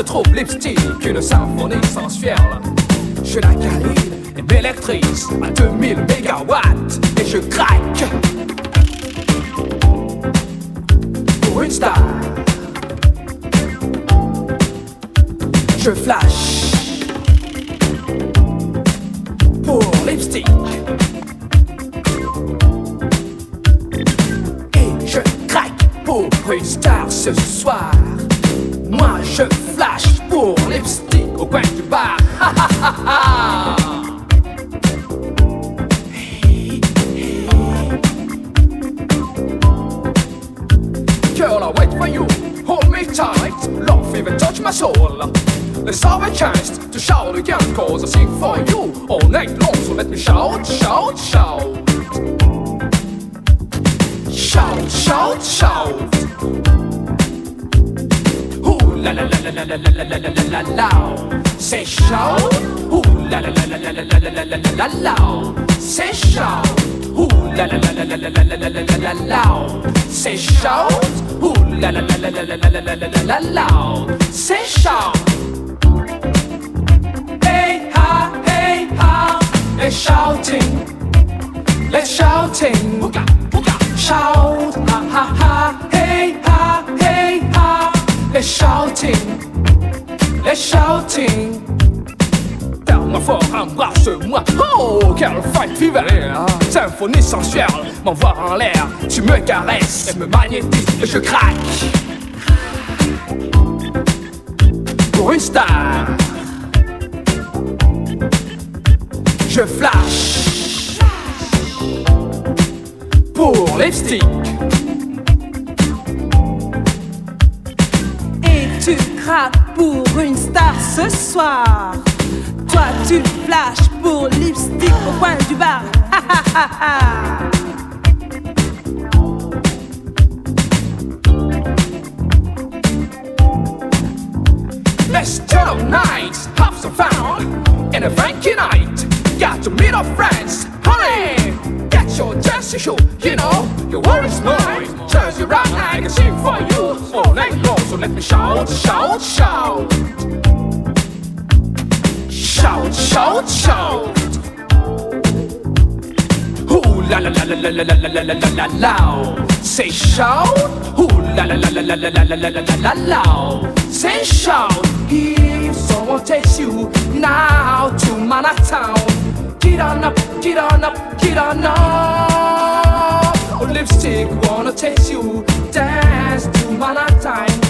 se trouve Lipstick, une symphonie fiel. Je la câline et m'électrise à 2000 mégawatts et je craque pour une star. Je flash pour Lipstick. Et je craque pour une star ce soir. Moi je flash pour lipstick au coin du bar. Girl, I wait for you. Hold me tight. Love even touch my soul. Let's have a chance to shout again, cause I sing for you all night long. So let me shout, shout, shout. Shout, shout, shout. La la la la la la la la la la la la. Say shout. Ooh la la la la la la la la la la la la. Say shout. Ooh la la la la la la la la la la la la. Say shout. Ooh la la la la la la la la la la la la. Say shout. Hey ha, hey ha, let's shouting, let's shouting. Shout, ha ha ha, hey ha, hey ha, let's shouting, let's shouting. Ferme fort, embrasse-moi. Oh, quelle fight fever! Symphonie sensuelle, m'envoie en l'air. Tu me caresses, me magnétises et je craque. Pour une star, je flash. Pour lipstick. Tu pour une star ce soir. Toi, tu flashes pour lipstick au coin du bar. Ha ha ha ha. Up nights, fun in a funky night. Got to meet our friends, honey. Get your dance show, you know your worries mine. You right, I can sing for you all night long. Let me shout, shout, shout, shout, shout, shout. Ooh la la la la la la la la la la la la. Say shout. Ooh la la la la la la la la la la la la. Say shout. If someone takes you now to Manhattan, get on up, get on up, get on up. Oh, lipstick wanna taste you, dance to Manhattan.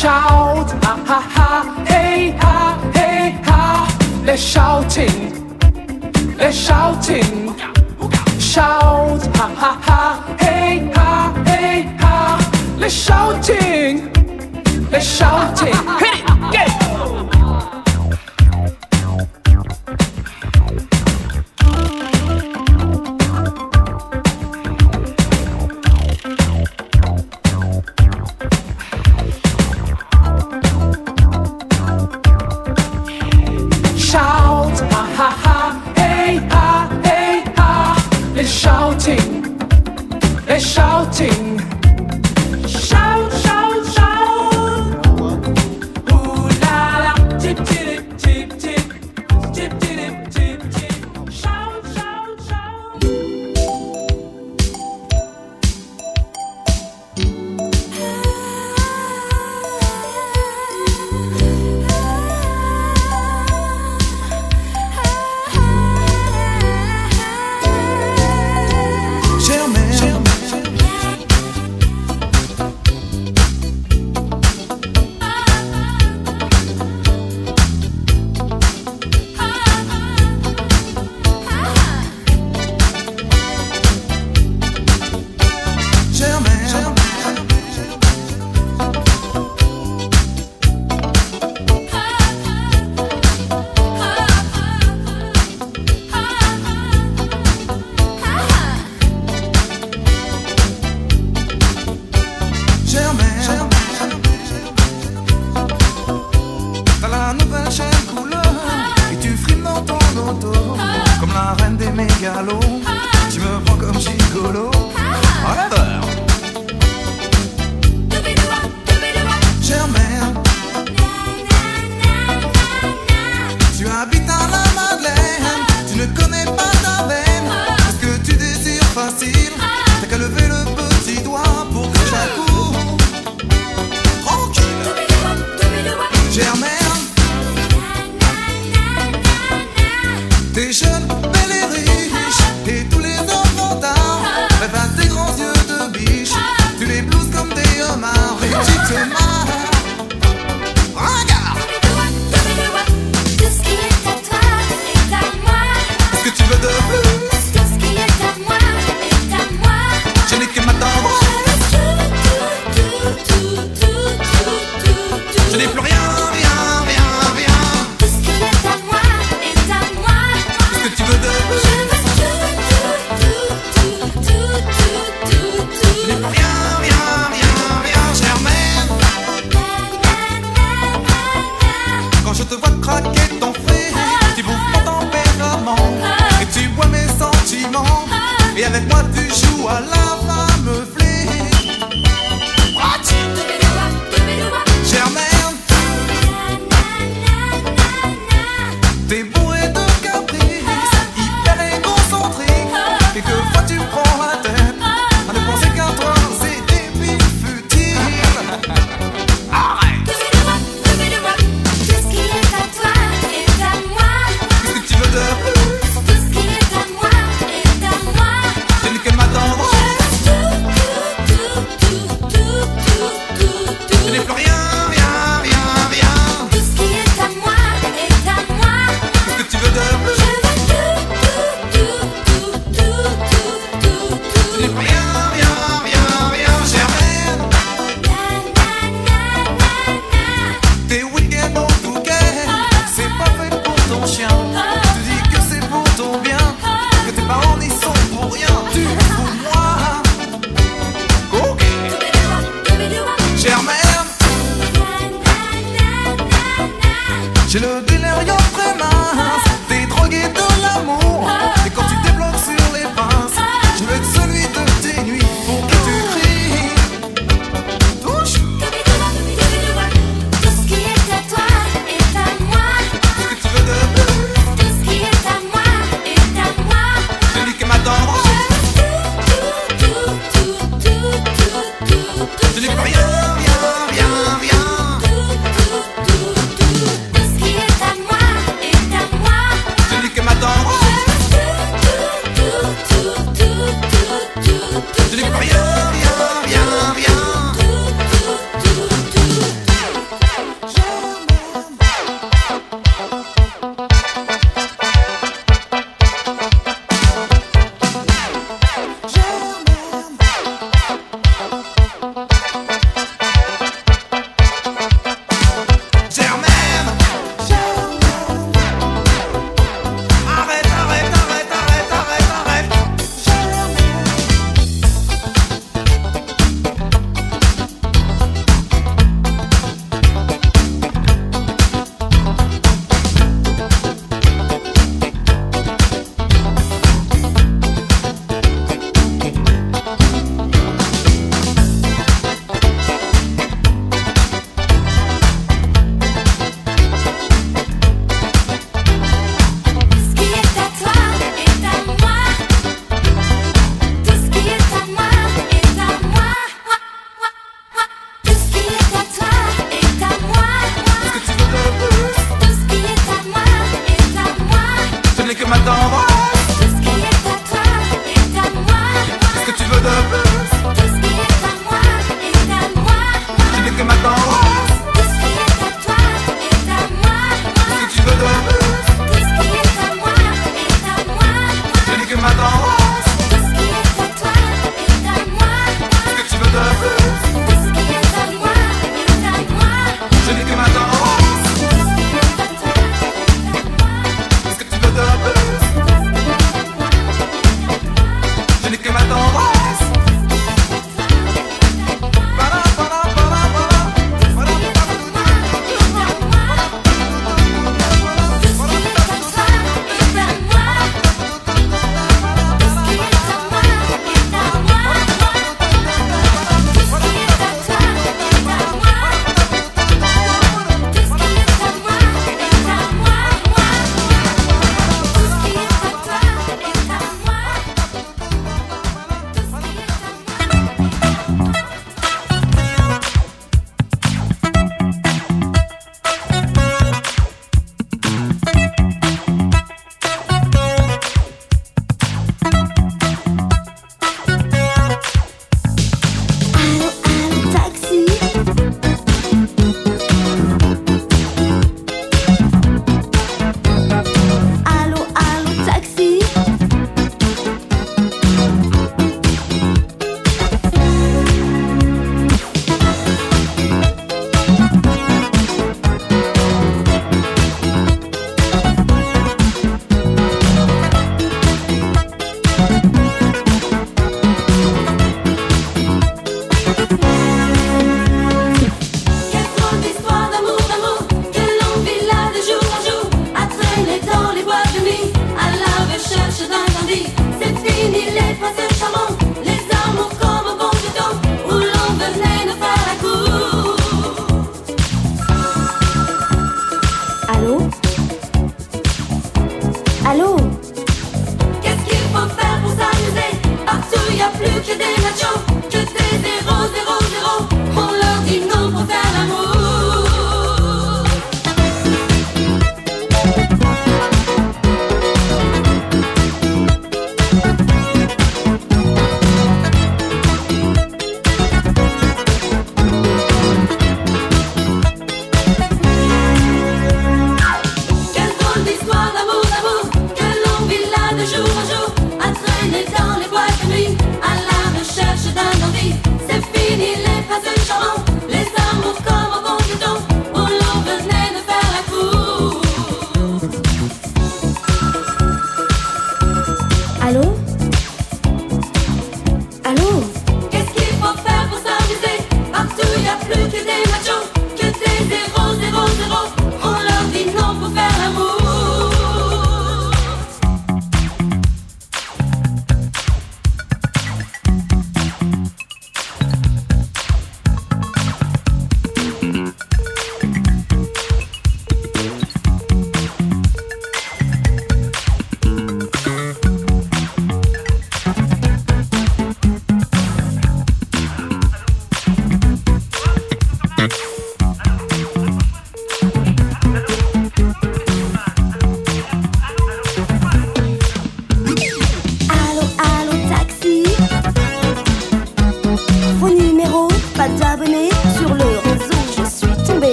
shout, Ha ha ha, hey ha, hey ha. They're shouting, they're shouting. Shout, ha ha ha, hey ha, hey ha. They're shouting, they're shouting. Hit it, get it. Je te vois craquer ton feu, ah. tu bouffes mon tempérament, ah. et tu vois mes sentiments, ah. et avec moi